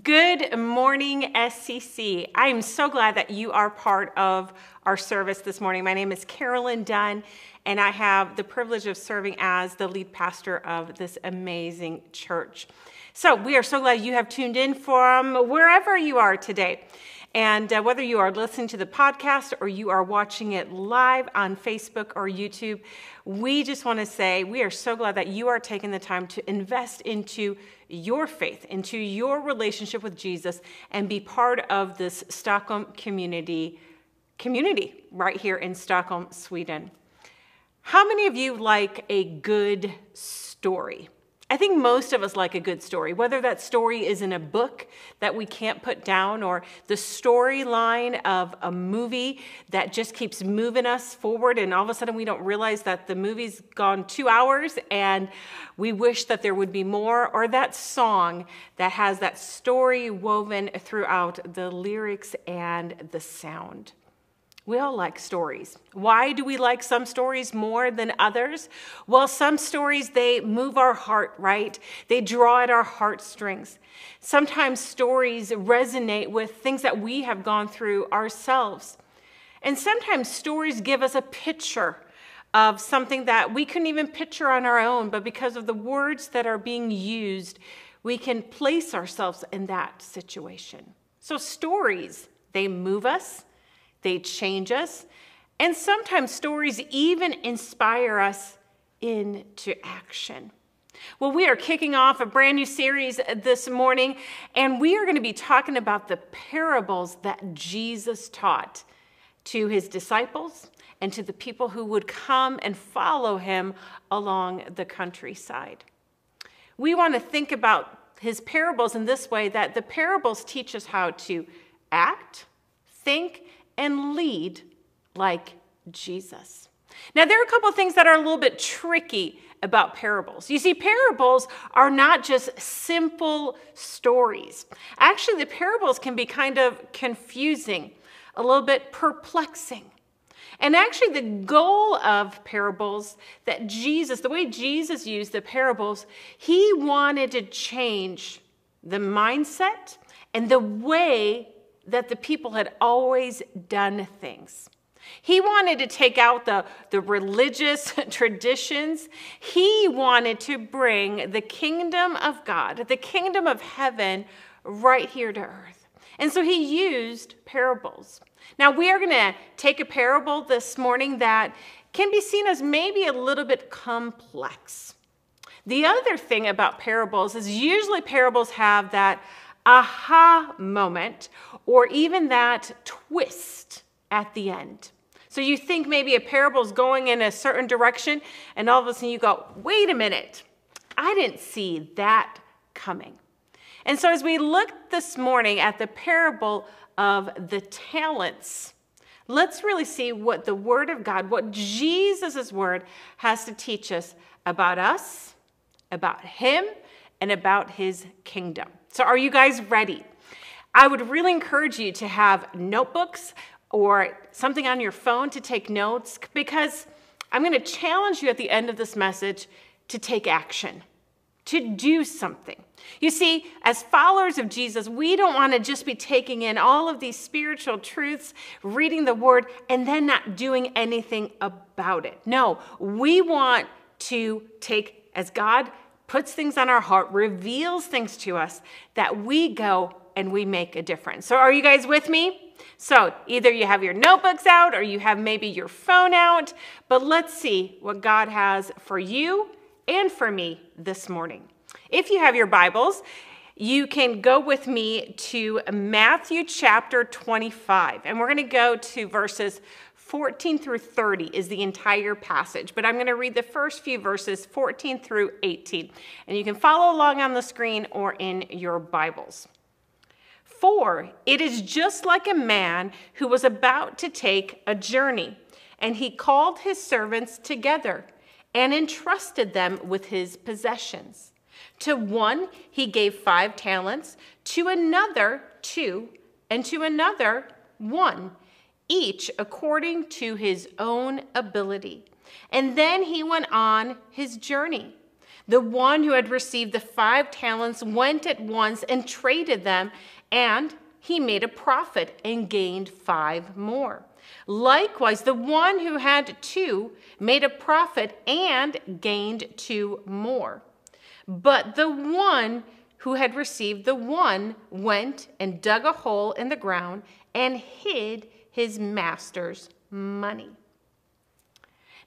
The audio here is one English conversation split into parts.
Good morning, SCC. I am so glad that you are part of our service this morning. My name is Carolyn Dunn, and I have the privilege of serving as the lead pastor of this amazing church. So, we are so glad you have tuned in from wherever you are today. And uh, whether you are listening to the podcast or you are watching it live on Facebook or YouTube, we just want to say we are so glad that you are taking the time to invest into your faith, into your relationship with Jesus, and be part of this Stockholm community community right here in Stockholm, Sweden. How many of you like a good story? I think most of us like a good story, whether that story is in a book that we can't put down or the storyline of a movie that just keeps moving us forward, and all of a sudden we don't realize that the movie's gone two hours and we wish that there would be more, or that song that has that story woven throughout the lyrics and the sound. We all like stories. Why do we like some stories more than others? Well, some stories, they move our heart, right? They draw at our heartstrings. Sometimes stories resonate with things that we have gone through ourselves. And sometimes stories give us a picture of something that we couldn't even picture on our own, but because of the words that are being used, we can place ourselves in that situation. So, stories, they move us they change us, and sometimes stories even inspire us into action. Well, we are kicking off a brand new series this morning, and we are going to be talking about the parables that Jesus taught to his disciples and to the people who would come and follow him along the countryside. We want to think about his parables in this way that the parables teach us how to act, think, and lead like Jesus. Now, there are a couple of things that are a little bit tricky about parables. You see, parables are not just simple stories. Actually, the parables can be kind of confusing, a little bit perplexing. And actually, the goal of parables that Jesus, the way Jesus used the parables, he wanted to change the mindset and the way that the people had always done things. He wanted to take out the, the religious traditions. He wanted to bring the kingdom of God, the kingdom of heaven, right here to earth. And so he used parables. Now, we are going to take a parable this morning that can be seen as maybe a little bit complex. The other thing about parables is usually parables have that aha moment or even that twist at the end. So you think maybe a parable is going in a certain direction, and all of a sudden you go, wait a minute, I didn't see that coming. And so as we look this morning at the parable of the talents, let's really see what the Word of God, what Jesus' Word has to teach us about us, about Him, and about His kingdom. So, are you guys ready? I would really encourage you to have notebooks or something on your phone to take notes because I'm going to challenge you at the end of this message to take action, to do something. You see, as followers of Jesus, we don't want to just be taking in all of these spiritual truths, reading the word, and then not doing anything about it. No, we want to take, as God puts things on our heart, reveals things to us, that we go and we make a difference. So, are you guys with me? So, either you have your notebooks out or you have maybe your phone out, but let's see what God has for you and for me this morning. If you have your Bibles, you can go with me to Matthew chapter 25, and we're going to go to verses 14 through 30 is the entire passage, but I'm going to read the first few verses, 14 through 18. And you can follow along on the screen or in your Bibles. For it is just like a man who was about to take a journey, and he called his servants together and entrusted them with his possessions. To one he gave five talents, to another two, and to another one each according to his own ability. And then he went on his journey. The one who had received the five talents went at once and traded them, and he made a profit and gained five more. Likewise, the one who had two made a profit and gained two more. But the one who had received the one went and dug a hole in the ground and hid his master's money.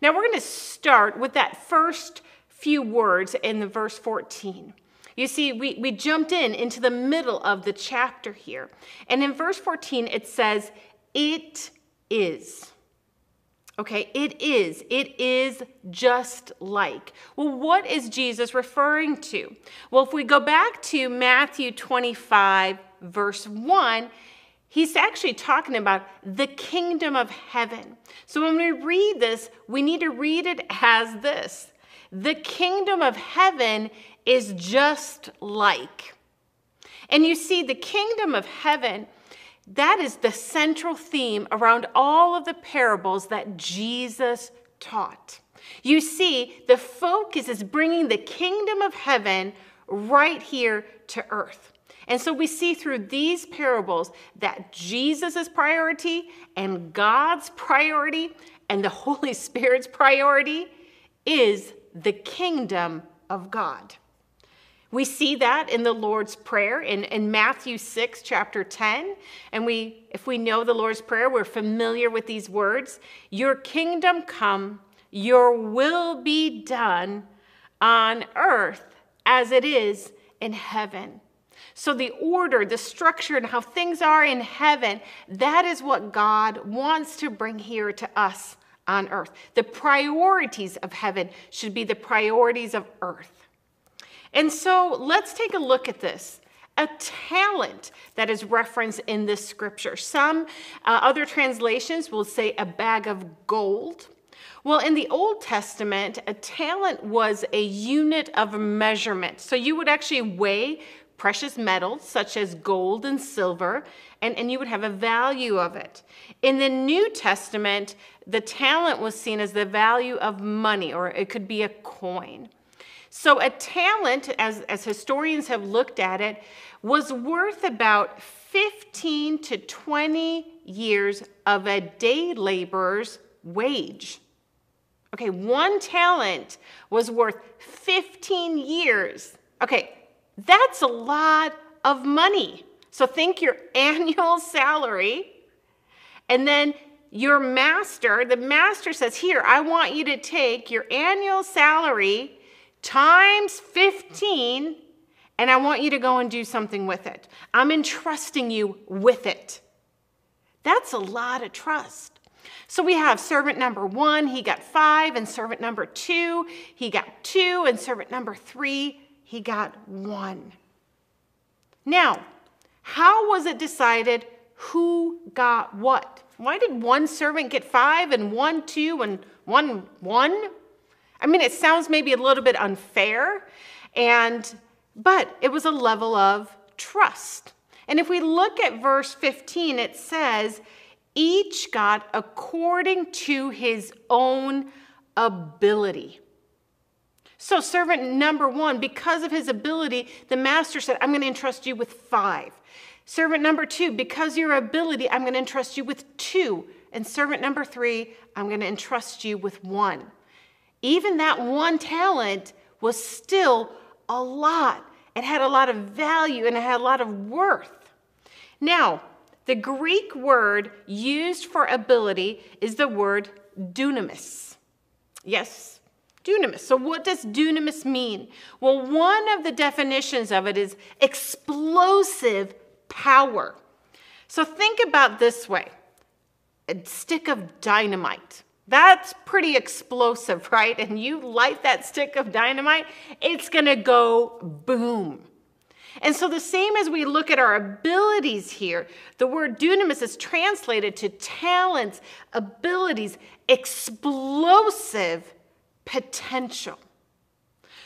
Now we're going to start with that first few words in the verse 14. You see, we, we jumped in into the middle of the chapter here. And in verse 14, it says, It is. Okay, it is. It is just like. Well, what is Jesus referring to? Well, if we go back to Matthew 25, verse 1, he's actually talking about the kingdom of heaven. So when we read this, we need to read it as this The kingdom of heaven is just like. And you see, the kingdom of heaven that is the central theme around all of the parables that Jesus taught. You see, the focus is bringing the kingdom of heaven right here to earth. And so we see through these parables that Jesus' priority and God's priority and the Holy Spirit's priority is the kingdom of God. We see that in the Lord's Prayer in, in Matthew 6, chapter 10. And we, if we know the Lord's Prayer, we're familiar with these words Your kingdom come, your will be done on earth as it is in heaven. So, the order, the structure, and how things are in heaven, that is what God wants to bring here to us on earth. The priorities of heaven should be the priorities of earth. And so let's take a look at this. A talent that is referenced in this scripture. Some uh, other translations will say a bag of gold. Well, in the Old Testament, a talent was a unit of measurement. So you would actually weigh precious metals such as gold and silver, and, and you would have a value of it. In the New Testament, the talent was seen as the value of money, or it could be a coin. So, a talent, as, as historians have looked at it, was worth about 15 to 20 years of a day laborer's wage. Okay, one talent was worth 15 years. Okay, that's a lot of money. So think your annual salary, and then your master, the master says, Here, I want you to take your annual salary times 15, and I want you to go and do something with it. I'm entrusting you with it. That's a lot of trust. So we have servant number one, he got five, and servant number two, he got two, and servant number three, he got one. Now, how was it decided who got what? Why did one servant get five and one two and one one? I mean, it sounds maybe a little bit unfair, and but it was a level of trust. And if we look at verse 15, it says, each got according to his own ability. So, servant number one, because of his ability, the master said, I'm going to entrust you with five. Servant number two, because your ability, I'm going to entrust you with two. And servant number three, I'm going to entrust you with one even that one talent was still a lot. It had a lot of value and it had a lot of worth. Now, the Greek word used for ability is the word dunamis. Yes, dunamis. So, what does dunamis mean? Well, one of the definitions of it is explosive power. So, think about this way a stick of dynamite. That's pretty explosive, right? And you light that stick of dynamite, it's gonna go boom. And so, the same as we look at our abilities here, the word dunamis is translated to talents, abilities, explosive potential.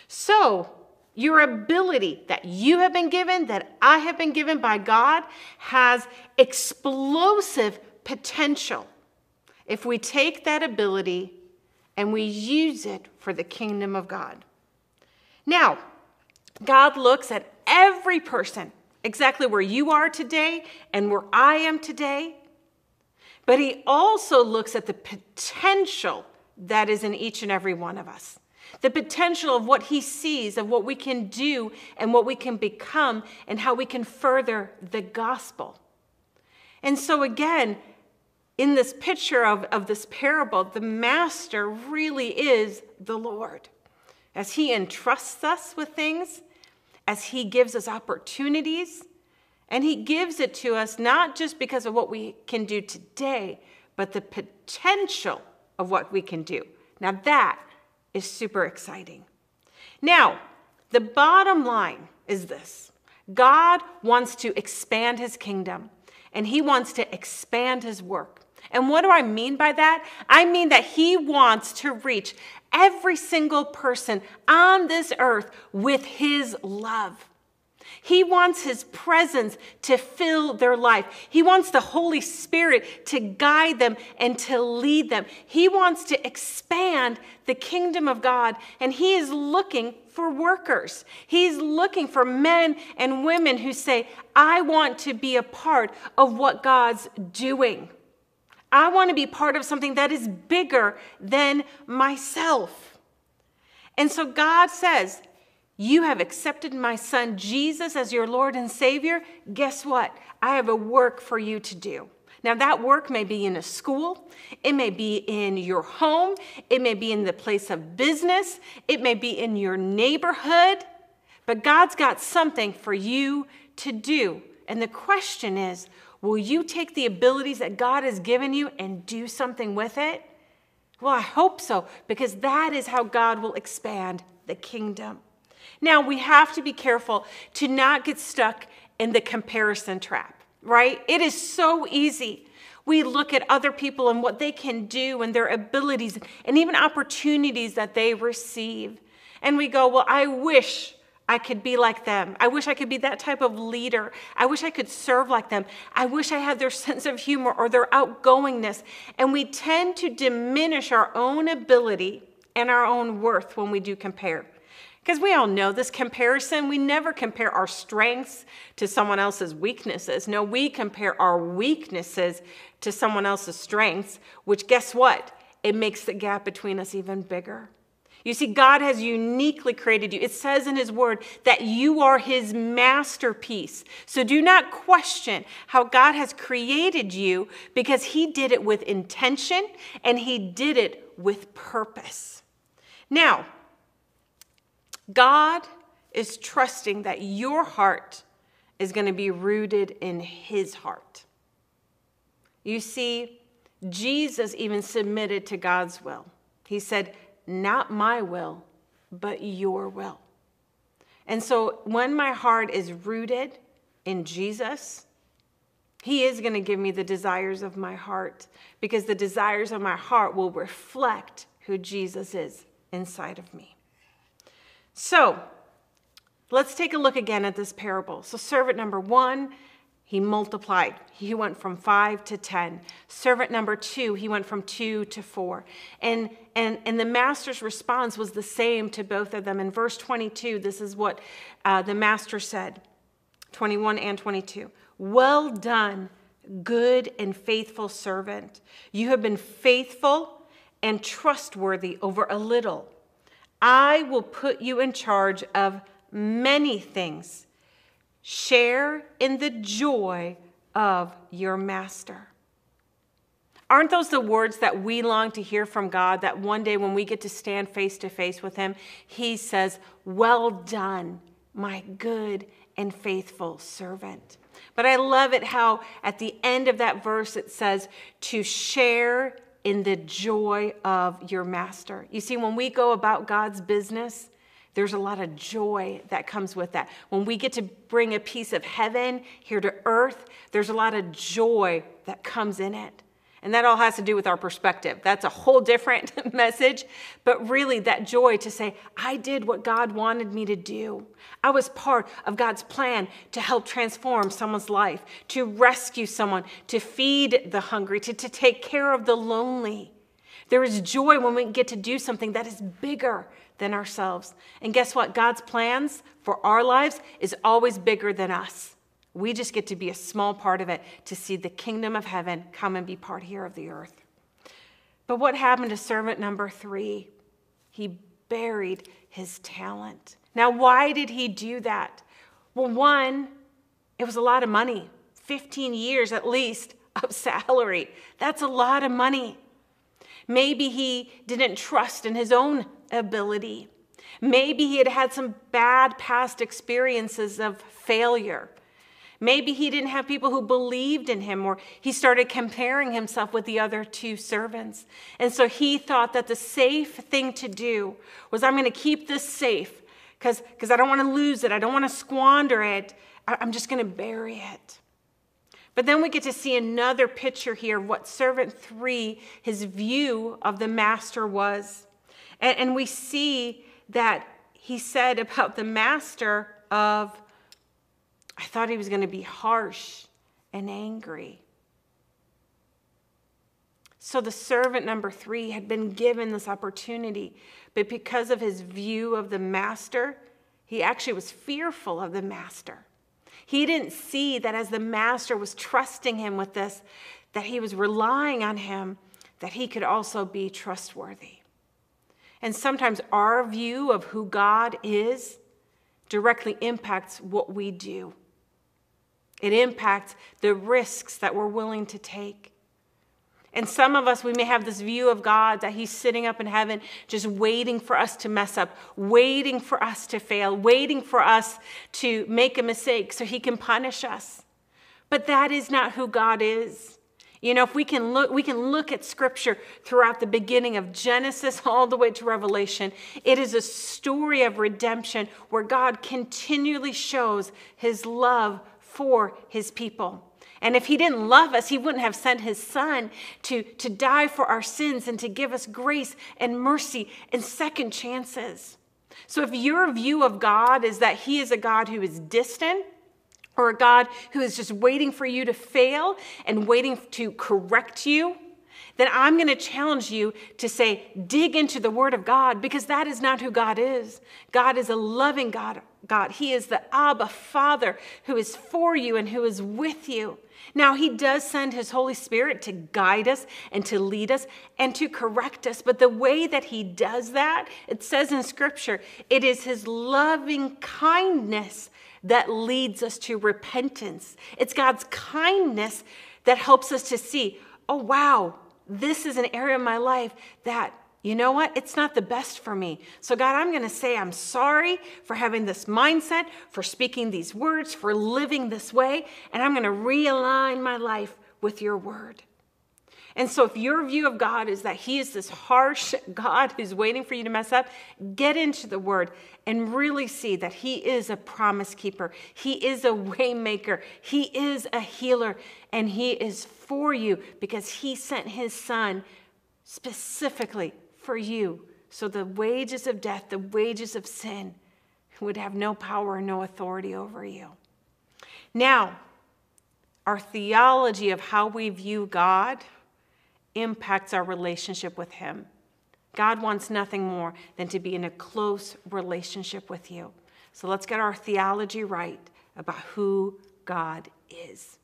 So, your ability that you have been given, that I have been given by God, has explosive potential if we take that ability and we use it for the kingdom of God. Now, God looks at every person, exactly where you are today and where I am today, but He also looks at the potential that is in each and every one of us. The potential of what he sees, of what we can do and what we can become, and how we can further the gospel. And so, again, in this picture of, of this parable, the master really is the Lord. As he entrusts us with things, as he gives us opportunities, and he gives it to us not just because of what we can do today, but the potential of what we can do. Now, that is super exciting. Now, the bottom line is this God wants to expand his kingdom, and he wants to expand his work. And what do I mean by that? I mean that he wants to reach every single person on this earth with his love. He wants His presence to fill their life. He wants the Holy Spirit to guide them and to lead them. He wants to expand the kingdom of God, and He is looking for workers. He's looking for men and women who say, I want to be a part of what God's doing. I want to be part of something that is bigger than myself. And so God says, You have accepted my son Jesus as your Lord and Savior. Guess what? I have a work for you to do. Now, that work may be in a school, it may be in your home, it may be in the place of business, it may be in your neighborhood, but God's got something for you to do. And the question is, Will you take the abilities that God has given you and do something with it? Well, I hope so, because that is how God will expand the kingdom. Now, we have to be careful to not get stuck in the comparison trap, right? It is so easy. We look at other people and what they can do and their abilities and even opportunities that they receive. And we go, Well, I wish I could be like them. I wish I could be that type of leader. I wish I could serve like them. I wish I had their sense of humor or their outgoingness. And we tend to diminish our own ability and our own worth when we do compare. Because we all know this comparison, we never compare our strengths to someone else's weaknesses. No, we compare our weaknesses to someone else's strengths, which guess what? It makes the gap between us even bigger. You see, God has uniquely created you. It says in His Word that you are His masterpiece. So do not question how God has created you because He did it with intention and He did it with purpose. Now, God is trusting that your heart is going to be rooted in His heart. You see, Jesus even submitted to God's will. He said, not my will, but your will. And so when my heart is rooted in Jesus, He is going to give me the desires of my heart because the desires of my heart will reflect who Jesus is inside of me. So let's take a look again at this parable. So, servant number one he multiplied. He went from five to 10. Servant number two, he went from two to four. And, and, and the master's response was the same to both of them. In verse 22, this is what uh, the master said 21 and 22. Well done, good and faithful servant. You have been faithful and trustworthy over a little. I will put you in charge of many things. Share in the joy of your master. Aren't those the words that we long to hear from God? That one day when we get to stand face to face with Him, He says, Well done, my good and faithful servant. But I love it how at the end of that verse it says, To share in the joy of your master. You see, when we go about God's business, there's a lot of joy that comes with that. When we get to bring a piece of heaven here to earth, there's a lot of joy that comes in it. And that all has to do with our perspective. That's a whole different message. But really, that joy to say, I did what God wanted me to do. I was part of God's plan to help transform someone's life, to rescue someone, to feed the hungry, to, to take care of the lonely. There is joy when we get to do something that is bigger than ourselves. And guess what? God's plans for our lives is always bigger than us. We just get to be a small part of it to see the kingdom of heaven come and be part here of the earth. But what happened to servant number three? He buried his talent. Now, why did he do that? Well, one, it was a lot of money 15 years at least of salary. That's a lot of money. Maybe he didn't trust in his own ability. Maybe he had had some bad past experiences of failure. Maybe he didn't have people who believed in him, or he started comparing himself with the other two servants. And so he thought that the safe thing to do was I'm going to keep this safe because I don't want to lose it. I don't want to squander it. I'm just going to bury it. But then we get to see another picture here of what servant three, his view of the master was. And, and we see that he said about the master of I thought he was going to be harsh and angry. So the servant number three had been given this opportunity, but because of his view of the master, he actually was fearful of the master. He didn't see that as the master was trusting him with this, that he was relying on him, that he could also be trustworthy. And sometimes our view of who God is directly impacts what we do. It impacts the risks that we're willing to take. And some of us, we may have this view of God that He's sitting up in heaven just waiting for us to mess up, waiting for us to fail, waiting for us to make a mistake so He can punish us. But that is not who God is. You know, if we can look, we can look at scripture throughout the beginning of Genesis all the way to Revelation. It is a story of redemption where God continually shows his love for his people. And if he didn't love us, he wouldn't have sent his son to, to die for our sins and to give us grace and mercy and second chances. So if your view of God is that he is a God who is distant, or a God who is just waiting for you to fail and waiting to correct you, then I'm going to challenge you to say, dig into the Word of God because that is not who God is. God is a loving God. God. He is the Abba Father who is for you and who is with you. Now, He does send His Holy Spirit to guide us and to lead us and to correct us. But the way that He does that, it says in Scripture, it is His loving kindness that leads us to repentance. It's God's kindness that helps us to see, oh, wow, this is an area of my life that you know what? It's not the best for me. So, God, I'm going to say I'm sorry for having this mindset, for speaking these words, for living this way, and I'm going to realign my life with your word. And so, if your view of God is that He is this harsh God who's waiting for you to mess up, get into the Word and really see that He is a promise keeper. He is a waymaker. He is a healer, and He is for you because He sent His Son specifically for you. So the wages of death, the wages of sin, would have no power no authority over you. Now, our theology of how we view God impacts our relationship with Him. God wants nothing more than to be in a close relationship with you. So let's get our theology right about who God is.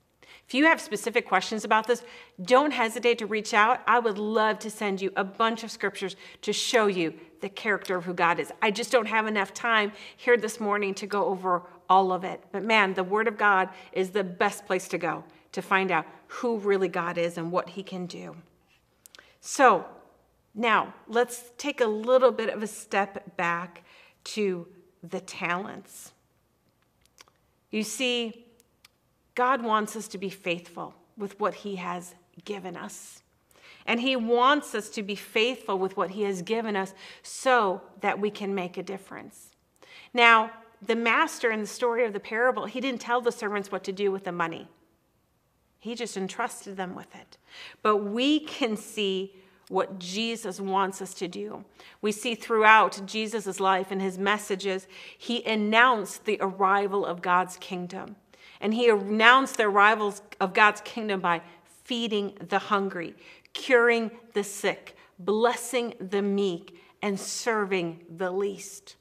If you have specific questions about this, don't hesitate to reach out. I would love to send you a bunch of scriptures to show you the character of who God is. I just don't have enough time here this morning to go over all of it. But man, the Word of God is the best place to go to find out who really God is and what He can do. So, now let's take a little bit of a step back to the talents. You see, God wants us to be faithful with what He has given us. And He wants us to be faithful with what He has given us so that we can make a difference. Now, the master in the story of the parable, he didn't tell the servants what to do with the money, he just entrusted them with it. But we can see what Jesus wants us to do. We see throughout Jesus' life and his messages, he announced the arrival of God's kingdom. And he announced the arrival of God's kingdom by feeding the hungry, curing the sick, blessing the meek and serving the least.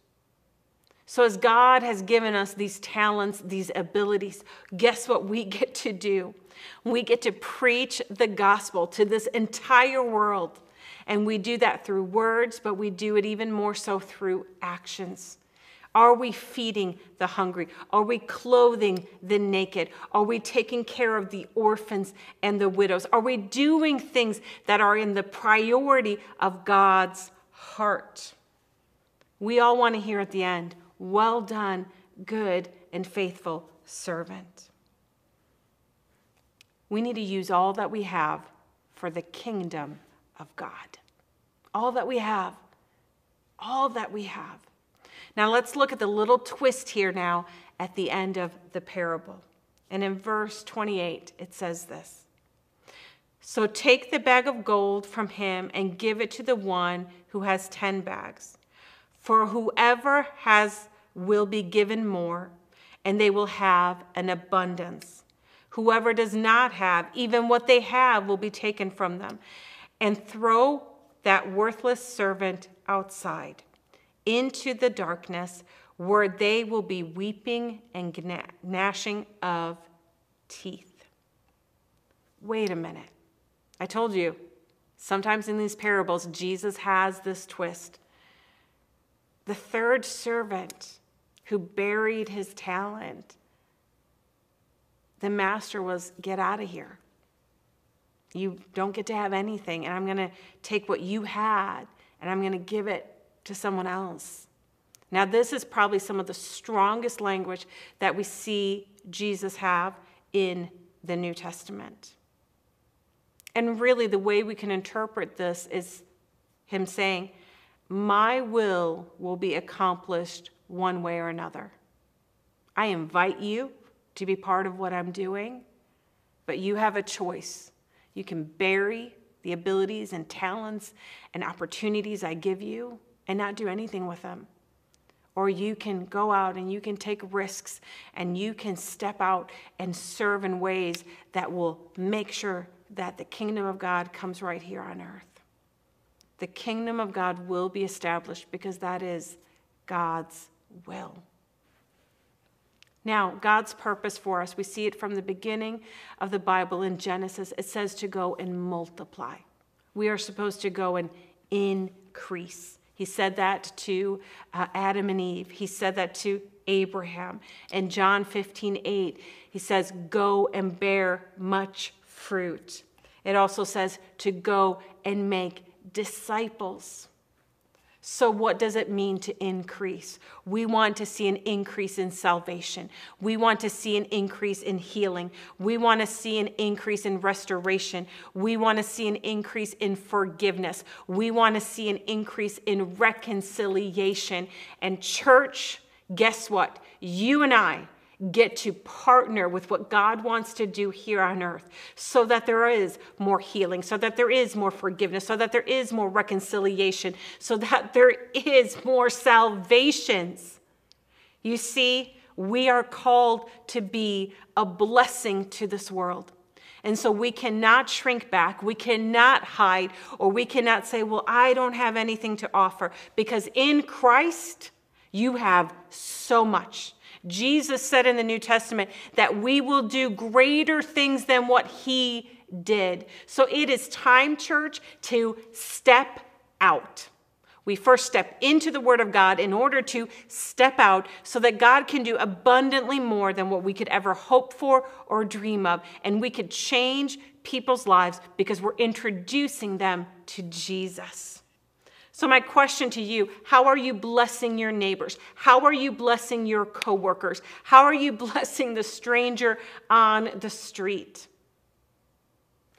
So, as God has given us these talents, these abilities, guess what we get to do? We get to preach the gospel to this entire world. And we do that through words, but we do it even more so through actions. Are we feeding the hungry? Are we clothing the naked? Are we taking care of the orphans and the widows? Are we doing things that are in the priority of God's heart? We all want to hear at the end, well done, good and faithful servant. We need to use all that we have for the kingdom of God. All that we have. All that we have. Now let's look at the little twist here now at the end of the parable. And in verse 28, it says this So take the bag of gold from him and give it to the one who has 10 bags. For whoever has will be given more, and they will have an abundance. Whoever does not have, even what they have will be taken from them. And throw that worthless servant outside into the darkness where they will be weeping and gnashing of teeth. Wait a minute. I told you, sometimes in these parables, Jesus has this twist. The third servant who buried his talent, the master was, Get out of here. You don't get to have anything, and I'm going to take what you had and I'm going to give it to someone else. Now, this is probably some of the strongest language that we see Jesus have in the New Testament. And really, the way we can interpret this is him saying, My will will be accomplished one way or another. I invite you to be part of what I'm doing, but you have a choice. You can bury the abilities and talents and opportunities I give you, and not do anything with them. Or you can go out and you can take risks and you can step out and serve in ways that will make sure that the kingdom of God comes right here on earth. The kingdom of God will be established because that is God's will. Now, God's purpose for us, we see it from the beginning of the Bible in Genesis. It says to go and multiply. We are supposed to go and increase. He said that to uh, Adam and Eve. He said that to Abraham. In John 15, 8, he says, Go and bear much fruit. It also says to go and make disciples. So, what does it mean to increase? We want to see an increase in salvation. We want to see an increase in healing. We want to see an increase in restoration. We want to see an increase in forgiveness. We want to see an increase in reconciliation. And, church, guess what? You and I get to partner with what God wants to do here on earth so that there is more healing, so that there is more forgiveness, so that there is more reconciliation, so that there is more salvations. You see, we are called to be a blessing to this world. And so we cannot shrink back, we cannot hide, or we cannot say, Well, I don't have anything to offer. Because in Christ, you have so much. Jesus said in the New Testament that we will do greater things than what he did. So it is time, church, to step out. We first step into the Word of God in order to step out so that God can do abundantly more than what we could ever hope for or dream of. And we could change people's lives because we're introducing them to Jesus. So, my question to you how are you blessing your neighbors? How are you blessing your coworkers? How are you blessing the stranger on the street?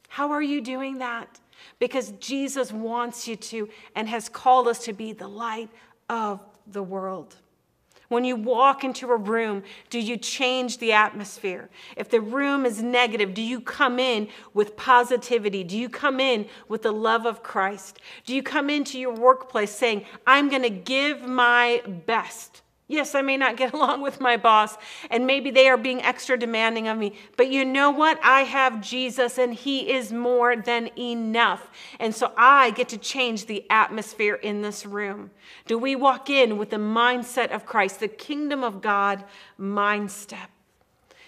How are you doing that? Because Jesus wants you to and has called us to be the light of the world. When you walk into a room, do you change the atmosphere? If the room is negative, do you come in with positivity? Do you come in with the love of Christ? Do you come into your workplace saying, I'm going to give my best Yes, I may not get along with my boss, and maybe they are being extra demanding of me, but you know what? I have Jesus, and He is more than enough. And so I get to change the atmosphere in this room. Do we walk in with the mindset of Christ, the kingdom of God mindset?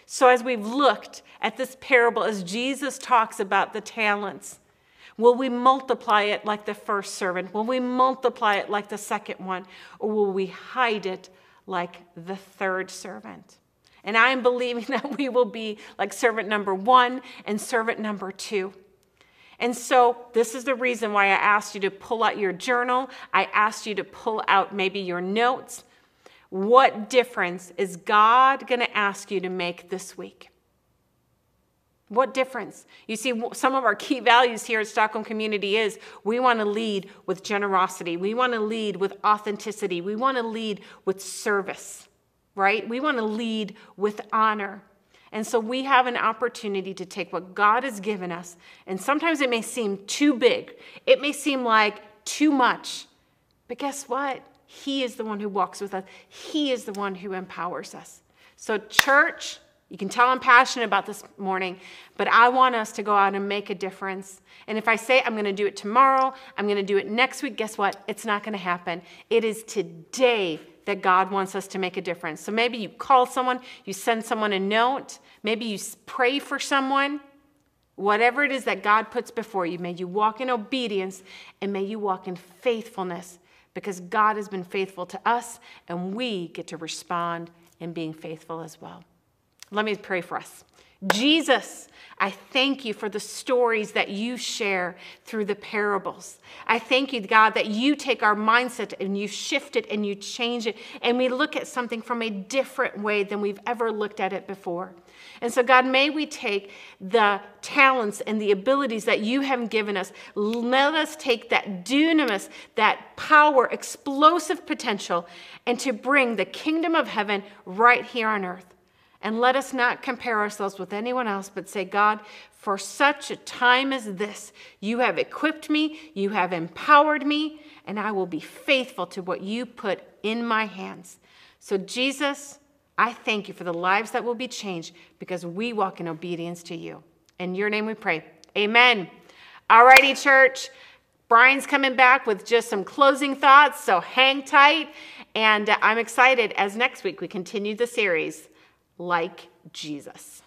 So, as we've looked at this parable, as Jesus talks about the talents, Will we multiply it like the first servant? Will we multiply it like the second one? Or will we hide it like the third servant. And I am believing that we will be like servant number one and servant number two. And so, this is the reason why I asked you to pull out your journal. I asked you to pull out maybe your notes. What difference is God going to ask you to make this week? What difference? You see, some of our key values here at Stockholm Community is we want to lead with generosity. We want to lead with authenticity. We want to lead with service, right? We want to lead with honor. And so we have an opportunity to take what God has given us, and sometimes it may seem too big, it may seem like too much. But guess what? He is the one who walks with us, He is the one who empowers us. So, church, you can tell I'm passionate about this morning, but I want us to go out and make a difference. And if I say I'm going to do it tomorrow, I'm going to do it next week, guess what? It's not going to happen. It is today that God wants us to make a difference. So maybe you call someone, you send someone a note, maybe you pray for someone. Whatever it is that God puts before you, may you walk in obedience and may you walk in faithfulness because God has been faithful to us and we get to respond in being faithful as well. Let me pray for us. Jesus, I thank you for the stories that you share through the parables. I thank you, God, that you take our mindset and you shift it and you change it, and we look at something from a different way than we've ever looked at it before. And so, God, may we take the talents and the abilities that you have given us. Let us take that dunamis, that power, explosive potential, and to bring the kingdom of heaven right here on earth. And let us not compare ourselves with anyone else, but say, God, for such a time as this, you have equipped me, you have empowered me, and I will be faithful to what you put in my hands. So, Jesus, I thank you for the lives that will be changed because we walk in obedience to you. In your name we pray. Amen. All righty, church. Brian's coming back with just some closing thoughts, so hang tight. And uh, I'm excited as next week we continue the series like Jesus.